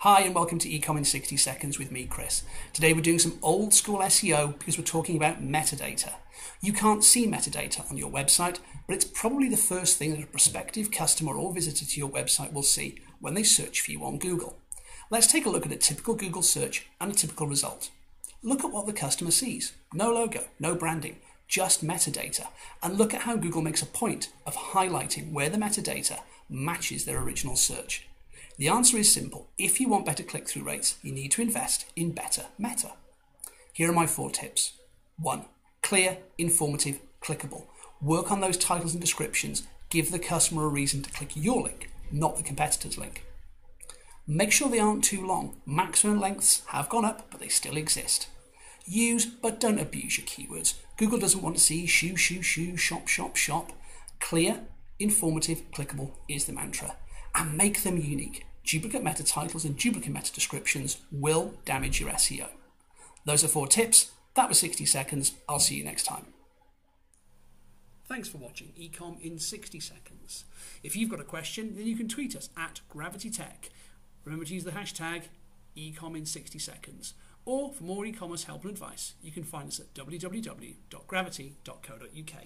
Hi and welcome to Ecom in 60 Seconds with me, Chris. Today we're doing some old school SEO because we're talking about metadata. You can't see metadata on your website, but it's probably the first thing that a prospective customer or visitor to your website will see when they search for you on Google. Let's take a look at a typical Google search and a typical result. Look at what the customer sees. No logo, no branding, just metadata. And look at how Google makes a point of highlighting where the metadata matches their original search. The answer is simple. If you want better click through rates, you need to invest in better meta. Here are my four tips. One, clear, informative, clickable. Work on those titles and descriptions. Give the customer a reason to click your link, not the competitor's link. Make sure they aren't too long. Maximum lengths have gone up, but they still exist. Use but don't abuse your keywords. Google doesn't want to see shoe, shoe, shoe, shop, shop, shop. Clear, informative, clickable is the mantra and make them unique. Duplicate meta titles and duplicate meta descriptions will damage your SEO. Those are four tips. That was 60 seconds. I'll see you next time. Thanks for watching Ecom in 60 seconds. If you've got a question, then you can tweet us at Gravity Tech. Remember to use the hashtag Ecom in 60 seconds. Or for more e commerce help and advice, you can find us at www.gravity.co.uk.